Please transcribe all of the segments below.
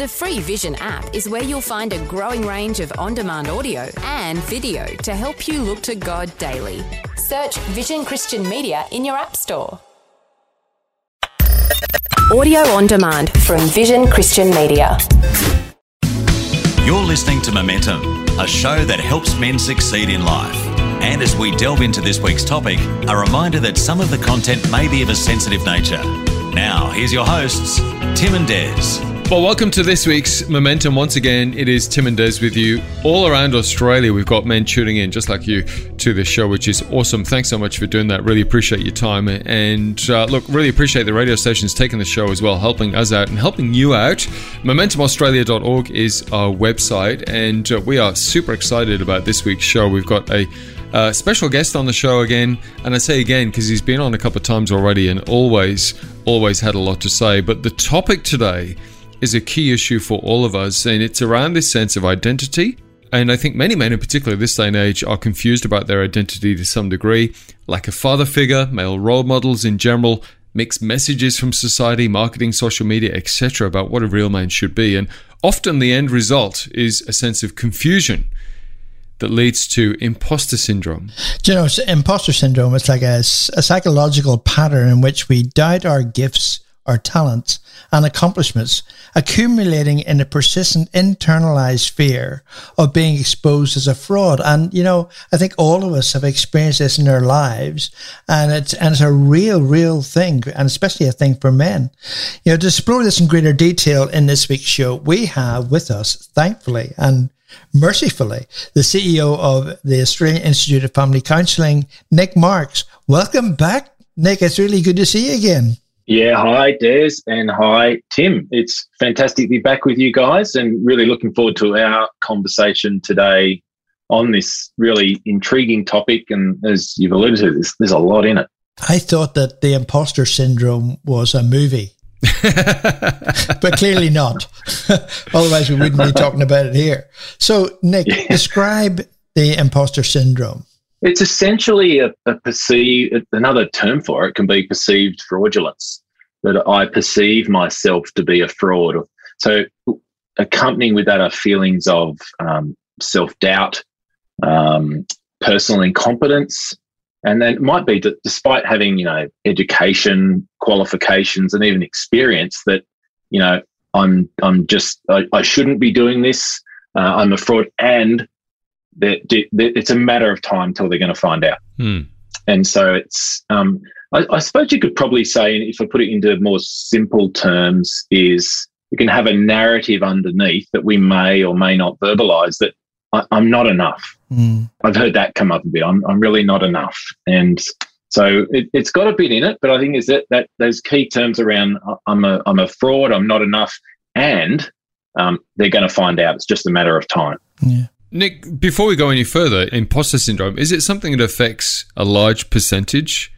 The free Vision app is where you'll find a growing range of on demand audio and video to help you look to God daily. Search Vision Christian Media in your App Store. Audio on demand from Vision Christian Media. You're listening to Momentum, a show that helps men succeed in life. And as we delve into this week's topic, a reminder that some of the content may be of a sensitive nature. Now, here's your hosts, Tim and Des. Well, welcome to this week's Momentum. Once again, it is Tim and Des with you. All around Australia, we've got men tuning in, just like you, to this show, which is awesome. Thanks so much for doing that. Really appreciate your time. And uh, look, really appreciate the radio stations taking the show as well, helping us out and helping you out. MomentumAustralia.org is our website. And uh, we are super excited about this week's show. We've got a uh, special guest on the show again, and I say again because he's been on a couple of times already and always, always had a lot to say. But the topic today is a key issue for all of us, and it's around this sense of identity. And I think many men, in particular this day and age, are confused about their identity to some degree. Lack of father figure, male role models in general, mixed messages from society, marketing, social media, etc., about what a real man should be. And often the end result is a sense of confusion that leads to imposter syndrome. You know, imposter syndrome is like a, a psychological pattern in which we doubt our gifts our talents and accomplishments, accumulating in a persistent internalized fear of being exposed as a fraud. And, you know, I think all of us have experienced this in our lives and it's, and it's a real, real thing and especially a thing for men. You know, to explore this in greater detail in this week's show, we have with us, thankfully, and mercifully, the CEO of the Australian Institute of Family Counselling, Nick Marks. Welcome back, Nick. It's really good to see you again. Yeah, hi Des and hi Tim. It's fantastic to be back with you guys and really looking forward to our conversation today on this really intriguing topic. And as you've alluded to, there's, there's a lot in it. I thought that the imposter syndrome was a movie. but clearly not. Otherwise, we wouldn't be talking about it here. So, Nick, yeah. describe the imposter syndrome. It's essentially a, a perceive another term for it can be perceived fraudulence. That I perceive myself to be a fraud. So accompanying with that are feelings of um, self doubt, um, personal incompetence, and then it might be that despite having you know education, qualifications, and even experience, that you know I'm I'm just I, I shouldn't be doing this. Uh, I'm a fraud, and that it's a matter of time till they're going to find out. Hmm. And so it's, um, I, I, suppose you could probably say, if I put it into more simple terms, is we can have a narrative underneath that we may or may not verbalize that I, am not enough. Mm. I've heard that come up a bit. I'm, I'm really not enough. And so it, has got a bit in it, but I think is that, that those key terms around I'm a, I'm a fraud, I'm not enough, and um, they're going to find out. It's just a matter of time. Yeah. Nick, before we go any further, imposter syndrome, is it something that affects a large percentage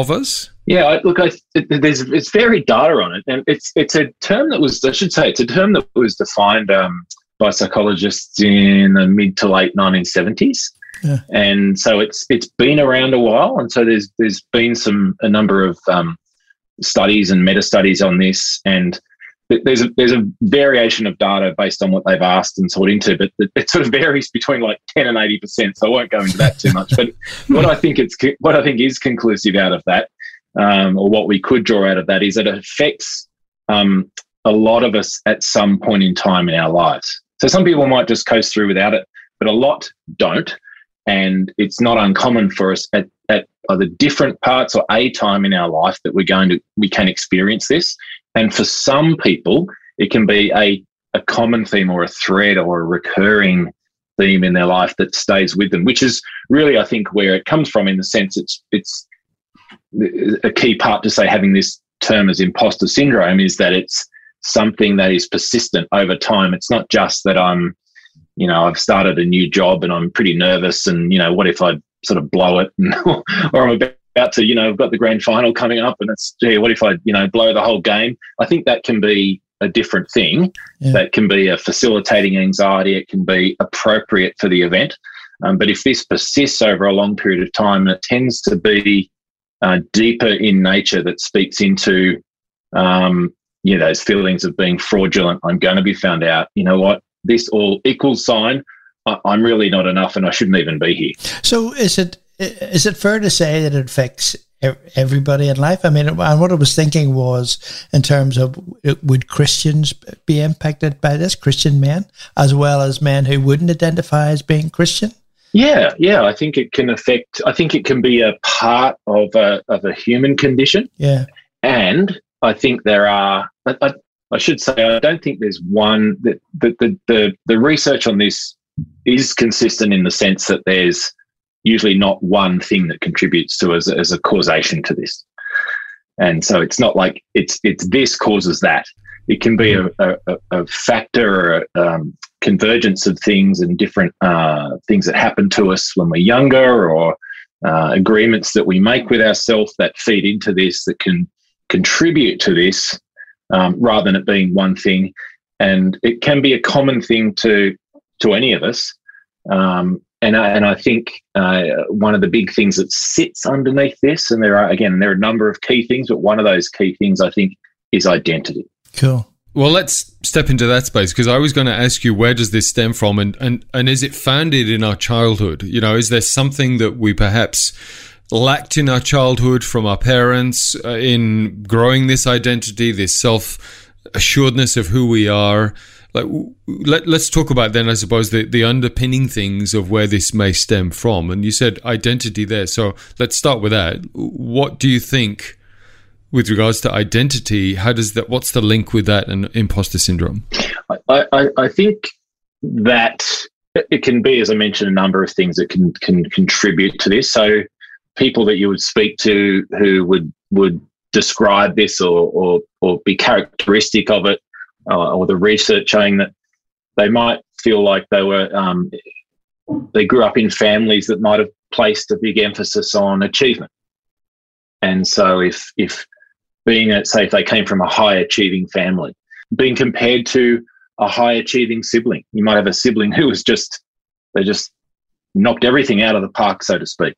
of us? Yeah, look, I, there's it's very data on it, and it's it's a term that was I should say it's a term that was defined um, by psychologists in the mid to late 1970s, yeah. and so it's it's been around a while, and so there's there's been some a number of um, studies and meta studies on this, and there's a there's a variation of data based on what they've asked and sought into, but it sort of varies between like ten and eighty percent. So I won't go into that too much. But what I think it's what I think is conclusive out of that, um, or what we could draw out of that, is that it affects um, a lot of us at some point in time in our lives. So some people might just coast through without it, but a lot don't, and it's not uncommon for us at at either different parts or a time in our life that we're going to we can experience this and for some people, it can be a, a common theme or a thread or a recurring theme in their life that stays with them, which is really, I think, where it comes from in the sense it's it's a key part to say having this term as imposter syndrome is that it's something that is persistent over time. It's not just that I'm, you know, I've started a new job and I'm pretty nervous and, you know, what if I sort of blow it and, or I'm about about to, you know, I've got the grand final coming up and it's, gee, what if I, you know, blow the whole game? I think that can be a different thing. Yeah. That can be a facilitating anxiety. It can be appropriate for the event. Um, but if this persists over a long period of time, and it tends to be uh, deeper in nature that speaks into um, you know, those feelings of being fraudulent. I'm going to be found out. You know what? This all equals sign. I'm really not enough, and I shouldn't even be here. So, is it is it fair to say that it affects everybody in life? I mean, and what I was thinking was in terms of uh, would Christians be impacted by this, Christian men, as well as men who wouldn't identify as being Christian? Yeah, yeah, I think it can affect. I think it can be a part of a of a human condition. Yeah, and I think there are. I, I should say I don't think there's one that the, the the the research on this is consistent in the sense that there's usually not one thing that contributes to as, as a causation to this. And so it's not like it's it's this causes that. It can be a, a, a factor or a um, convergence of things and different uh, things that happen to us when we're younger or uh, agreements that we make with ourselves that feed into this that can contribute to this um, rather than it being one thing. And it can be a common thing to to any of us. Um, and I, and I think uh, one of the big things that sits underneath this, and there are again there are a number of key things, but one of those key things I think is identity. Cool. Well, let's step into that space because I was going to ask you where does this stem from, and and and is it founded in our childhood? You know, is there something that we perhaps lacked in our childhood from our parents uh, in growing this identity, this self assuredness of who we are? Like let, let's talk about then i suppose the, the underpinning things of where this may stem from. And you said identity there. So let's start with that. What do you think with regards to identity? How does that what's the link with that and imposter syndrome? I, I, I think that it can be as i mentioned a number of things that can can contribute to this. So people that you would speak to who would would describe this or or, or be characteristic of it uh, or the research showing that they might feel like they were um, they grew up in families that might have placed a big emphasis on achievement, and so if if being a, say if they came from a high achieving family, being compared to a high achieving sibling, you might have a sibling who was just they just knocked everything out of the park, so to speak.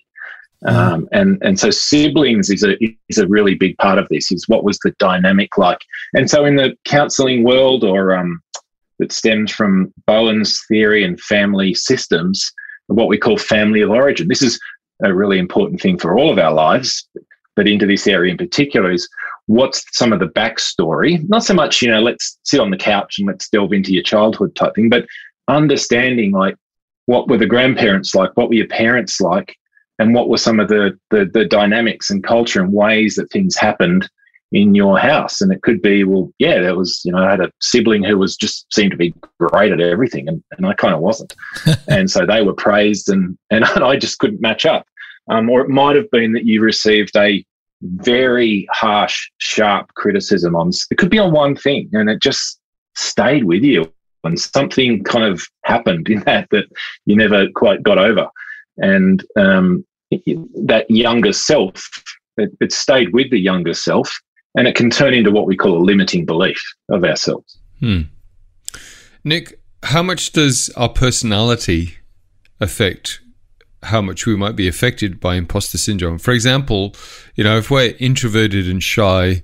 Mm-hmm. Um, and and so siblings is a is a really big part of this. Is what was the dynamic like? And so in the counselling world, or um, that stems from Bowen's theory and family systems, what we call family of origin. This is a really important thing for all of our lives, but into this area in particular is what's some of the backstory. Not so much, you know, let's sit on the couch and let's delve into your childhood type thing, but understanding like what were the grandparents like, what were your parents like, and what were some of the, the, the dynamics and culture and ways that things happened in your house? And it could be well yeah there was you know i had a sibling who was just seemed to be great at everything and, and i kind of wasn't. And so they were praised and and i just couldn't match up. Um, or it might have been that you received a very harsh sharp criticism on it could be on one thing and it just stayed with you and something kind of happened in that that you never quite got over. And um, that younger self, it, it stayed with the younger self, and it can turn into what we call a limiting belief of ourselves. Hmm. Nick, how much does our personality affect how much we might be affected by imposter syndrome? For example, you know, if we're introverted and shy,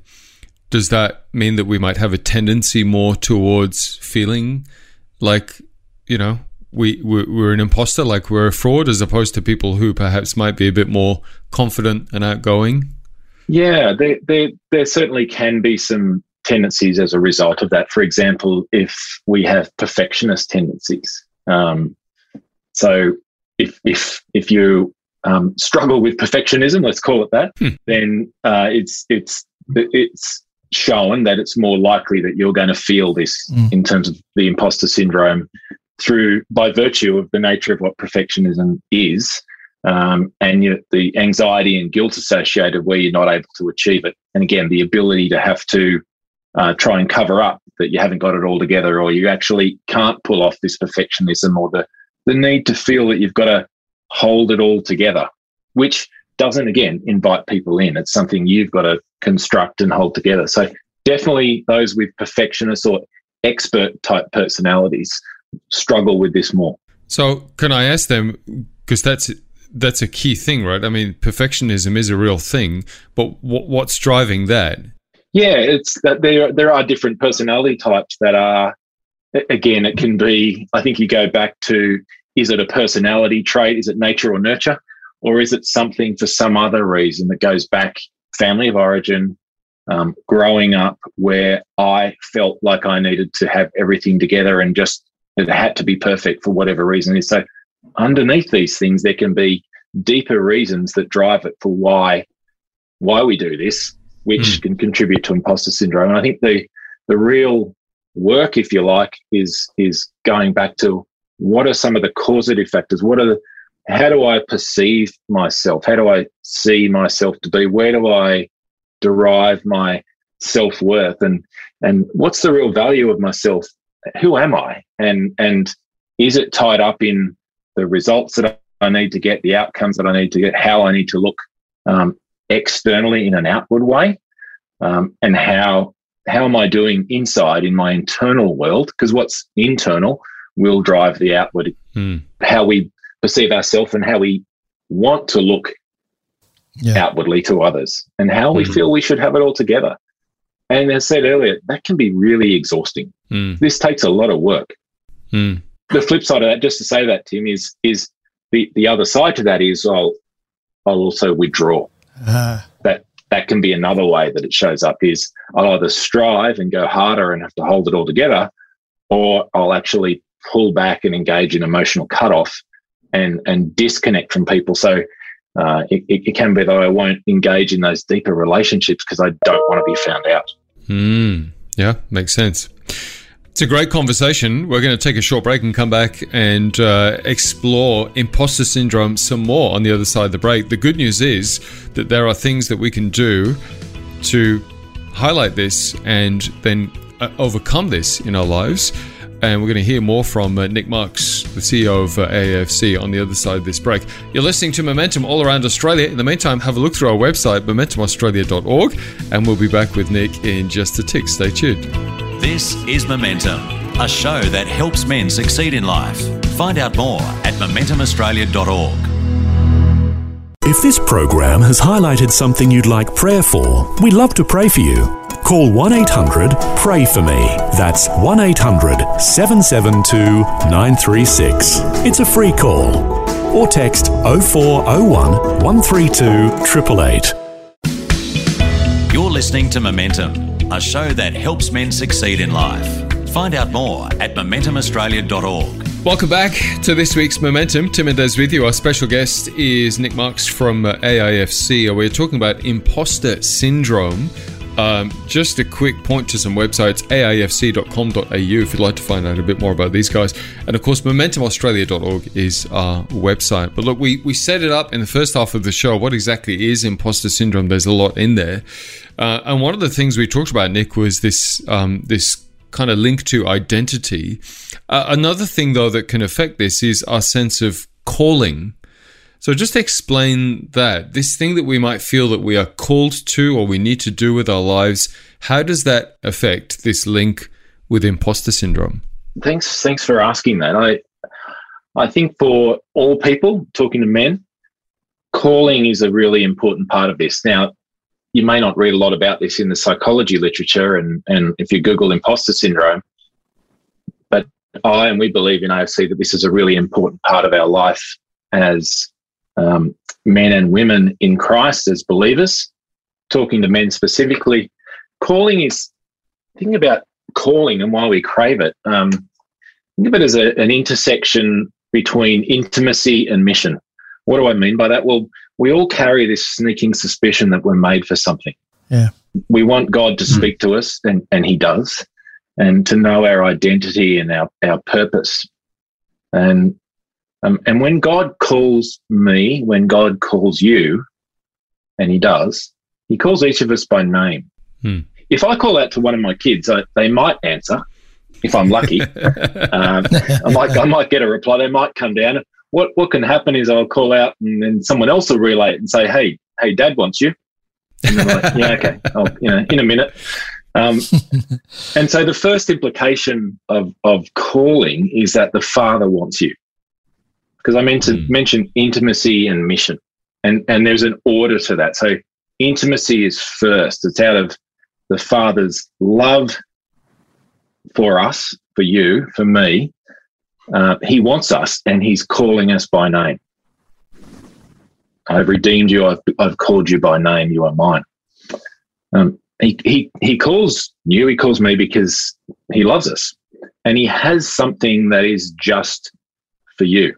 does that mean that we might have a tendency more towards feeling like, you know, we we're an imposter, like we're a fraud, as opposed to people who perhaps might be a bit more confident and outgoing? Yeah, there there, there certainly can be some tendencies as a result of that. For example, if we have perfectionist tendencies, um, so if if if you um, struggle with perfectionism, let's call it that, hmm. then uh, it's it's it's shown that it's more likely that you're going to feel this mm. in terms of the imposter syndrome through by virtue of the nature of what perfectionism is, um, and you know, the anxiety and guilt associated where you're not able to achieve it, and again the ability to have to uh, try and cover up that you haven't got it all together, or you actually can't pull off this perfectionism, or the the need to feel that you've got to hold it all together, which doesn't again invite people in. It's something you've got to construct and hold together. So definitely those with perfectionist or expert type personalities struggle with this more. So, can I ask them because that's that's a key thing, right? I mean, perfectionism is a real thing, but what's driving that? Yeah, it's that there there are different personality types that are again it can be I think you go back to is it a personality trait, is it nature or nurture, or is it something for some other reason that goes back family of origin, um, growing up where I felt like I needed to have everything together and just it had to be perfect for whatever reason. Is. So underneath these things, there can be deeper reasons that drive it for why why we do this which mm. can contribute to imposter syndrome. And I think the the real work, if you like, is is going back to what are some of the causative factors? What are the, how do I perceive myself? How do I see myself to be? Where do I derive my self worth? And and what's the real value of myself? Who am I? And and is it tied up in the results that I need to get, the outcomes that I need to get, how I need to look um, externally in an outward way, um, and how how am I doing inside in my internal world? Because what's internal will drive the outward. Mm. How we perceive ourselves and how we want to look yeah. outwardly to others, and how mm. we hmm. feel we should have it all together. And as I said earlier, that can be really exhausting. Mm. This takes a lot of work. Hmm. The flip side of that, just to say that, Tim, is is the, the other side to that is I'll I'll also withdraw. Uh, that that can be another way that it shows up is I'll either strive and go harder and have to hold it all together, or I'll actually pull back and engage in emotional cutoff and and disconnect from people. So uh, it, it, can be that I won't engage in those deeper relationships because I don't want to be found out. Mm, yeah, makes sense. It's a great conversation. We're going to take a short break and come back and uh, explore imposter syndrome some more on the other side of the break. The good news is that there are things that we can do to highlight this and then uh, overcome this in our lives. And we're going to hear more from uh, Nick Marks, the CEO of uh, AIFC, on the other side of this break. You're listening to Momentum all around Australia. In the meantime, have a look through our website, momentumaustralia.org, and we'll be back with Nick in just a tick. Stay tuned. This is Momentum, a show that helps men succeed in life. Find out more at momentumaustralia.org. If this program has highlighted something you'd like prayer for, we'd love to pray for you. Call 1 800 Pray For Me. That's 1 800 772 936. It's a free call. Or text 0401 132 888. You're listening to Momentum a show that helps men succeed in life. Find out more at momentumaustralia.org. Welcome back to this week's Momentum. Tim and Des with you. Our special guest is Nick Marks from AIFC. We're talking about imposter syndrome. Um, just a quick point to some websites aifc.com.au if you'd like to find out a bit more about these guys. And of course, momentumaustralia.org is our website. But look, we, we set it up in the first half of the show. What exactly is imposter syndrome? There's a lot in there. Uh, and one of the things we talked about, Nick, was this um, this kind of link to identity. Uh, another thing, though, that can affect this is our sense of calling. So just explain that this thing that we might feel that we are called to or we need to do with our lives. How does that affect this link with imposter syndrome? Thanks. Thanks for asking that. I I think for all people, talking to men, calling is a really important part of this. Now, you may not read a lot about this in the psychology literature and, and if you Google imposter syndrome, but I and we believe in AFC that this is a really important part of our life as um, men and women in Christ, as believers. Talking to men specifically, calling is, think about calling and why we crave it. Um, think of it as a, an intersection between intimacy and mission. What do I mean by that? Well, we all carry this sneaking suspicion that we're made for something. Yeah. We want God to hmm. speak to us, and, and He does, and to know our identity and our, our purpose. And um, and when God calls me, when God calls you, and He does, He calls each of us by name. Hmm. If I call out to one of my kids, I, they might answer if I'm lucky. um, I might I might get a reply. They might come down what what can happen is I'll call out and then someone else will relay it and say, "Hey, hey, Dad wants you." And they're like, "Yeah, okay, I'll, you know, in a minute." Um, and so the first implication of of calling is that the Father wants you, because I meant to mm. mention intimacy and mission, and and there's an order to that. So intimacy is first. It's out of the Father's love for us, for you, for me, uh, He wants us and He's calling us by name. I've redeemed you. I've, I've called you by name. You are mine. Um, he, he, he calls you, he calls me because he loves us. And he has something that is just for you.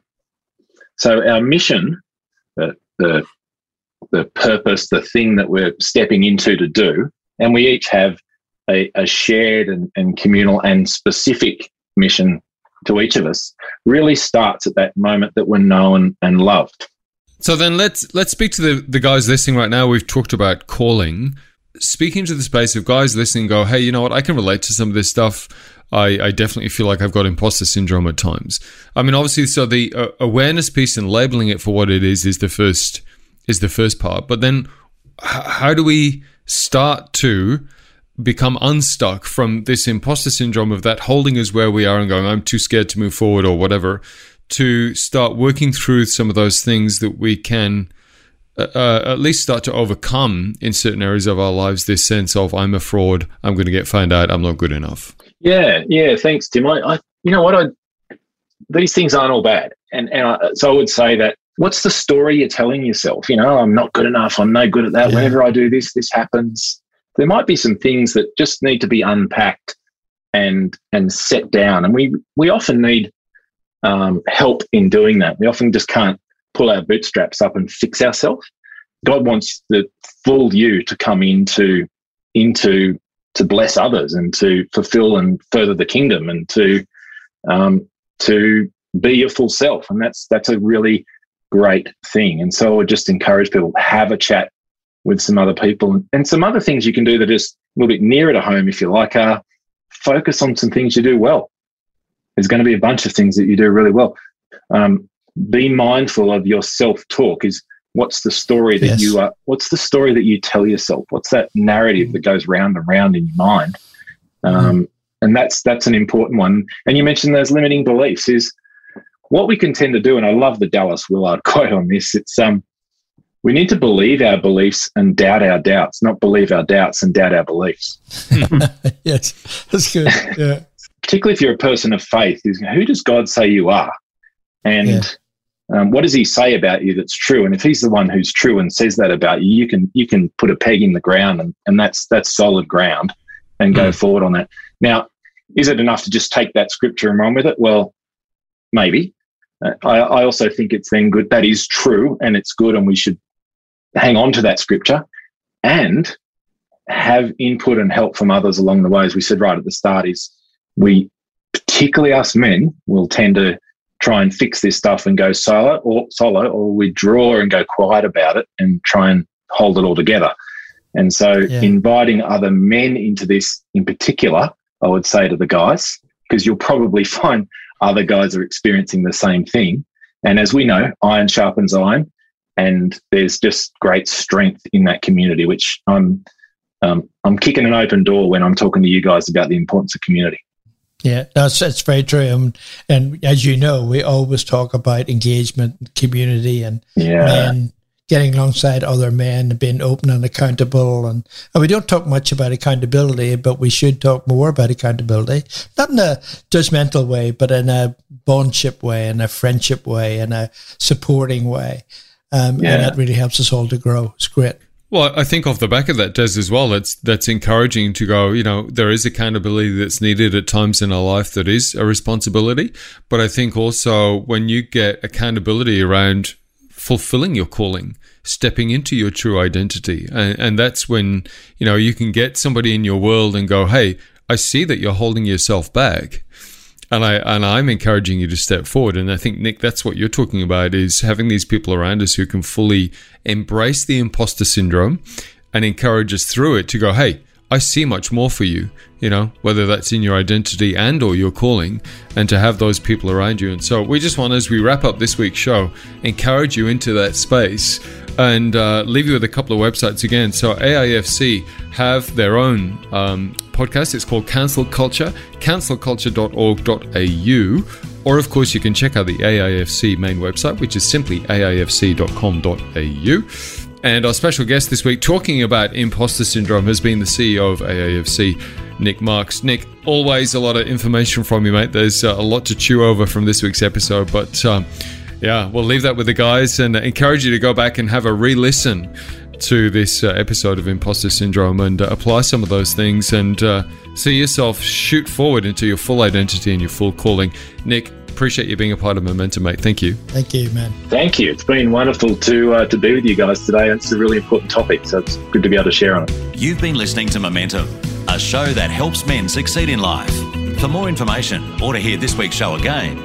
So our mission, the, the, the purpose, the thing that we're stepping into to do, and we each have a, a shared and, and communal and specific mission to each of us, really starts at that moment that we're known and loved. So then let's let's speak to the, the guys listening right now. We've talked about calling. Speaking to the space of guys listening, go, hey, you know what? I can relate to some of this stuff. I, I definitely feel like I've got imposter syndrome at times. I mean, obviously, so the uh, awareness piece and labeling it for what it is is the first is the first part. But then, h- how do we start to become unstuck from this imposter syndrome of that holding us where we are and going, I'm too scared to move forward or whatever, to start working through some of those things that we can uh, uh at least start to overcome in certain areas of our lives this sense of I'm a fraud, I'm going to get found out, I'm not good enough. Yeah, yeah. Thanks, Tim. I, I you know what? I these things aren't all bad, and and I, so I would say that what's the story you're telling yourself? You know, I'm not good enough. I'm no good at that. Yeah. Whenever I do this, this happens. There might be some things that just need to be unpacked and and set down, and we we often need um, help in doing that. We often just can't pull our bootstraps up and fix ourselves. God wants the full you to come into into to bless others and to fulfill and further the kingdom and to um, to be your full self. And that's that's a really great thing. And so I would just encourage people have a chat with some other people and some other things you can do that is a little bit nearer to home, if you like, are focus on some things you do well. There's going to be a bunch of things that you do really well. Um, be mindful of your self talk. Is what's the story that yes. you are what's the story that you tell yourself? What's that narrative that goes round and round in your mind? Um, mm. and that's that's an important one. And you mentioned those limiting beliefs is what we can tend to do and i love the dallas willard quote on this. It's um we need to believe our beliefs and doubt our doubts not believe our doubts and doubt our beliefs. Yes that's good. Yeah. Particularly if you're a person of faith is who does god say you are? And yeah um, what does he say about you that's true? And if he's the one who's true and says that about you, you can you can put a peg in the ground, and, and that's that's solid ground, and go mm. forward on that. Now, is it enough to just take that scripture and run with it? Well, maybe. Uh, I, I also think it's then good. That is true, and it's good, and we should hang on to that scripture and have input and help from others along the way. As we said right at the start, is we particularly us men will tend to try and fix this stuff and go solo or solo or withdraw and go quiet about it and try and hold it all together. And so yeah. inviting other men into this in particular, I would say to the guys, because you'll probably find other guys are experiencing the same thing. And as we know, iron sharpens iron, and there's just great strength in that community, which I'm um, I'm kicking an open door when I'm talking to you guys about the importance of community. Yeah, that's that's very true. Um, and as you know, we always talk about engagement, community, and yeah. men getting alongside other men, being open and accountable. And, and we don't talk much about accountability, but we should talk more about accountability, not in a judgmental way, but in a bondship way, in a friendship way, in a supporting way. Um, yeah. And that really helps us all to grow. It's great. Well, I think off the back of that, Des, as well, that's that's encouraging to go. You know, there is accountability that's needed at times in our life that is a responsibility. But I think also when you get accountability around fulfilling your calling, stepping into your true identity, and, and that's when you know you can get somebody in your world and go, "Hey, I see that you're holding yourself back." And I and I'm encouraging you to step forward. And I think Nick, that's what you're talking about is having these people around us who can fully embrace the imposter syndrome and encourage us through it to go, hey, I see much more for you, you know, whether that's in your identity and or your calling, and to have those people around you. And so we just want, as we wrap up this week's show, encourage you into that space and uh, leave you with a couple of websites again. So AIFC have their own um, podcast. It's called Cancel Culture, cancelculture.org.au. Or, of course, you can check out the AIFC main website, which is simply aifc.com.au. And our special guest this week, talking about imposter syndrome, has been the CEO of AIFC, Nick Marks. Nick, always a lot of information from you, mate. There's uh, a lot to chew over from this week's episode, but um, yeah, we'll leave that with the guys and encourage you to go back and have a re listen to this uh, episode of imposter syndrome and uh, apply some of those things and uh, see yourself shoot forward into your full identity and your full calling. Nick, appreciate you being a part of Momentum, mate. Thank you. Thank you, man. Thank you. It's been wonderful to uh, to be with you guys today. It's a really important topic, so it's good to be able to share on it. You've been listening to Momentum, a show that helps men succeed in life. For more information or to hear this week's show again,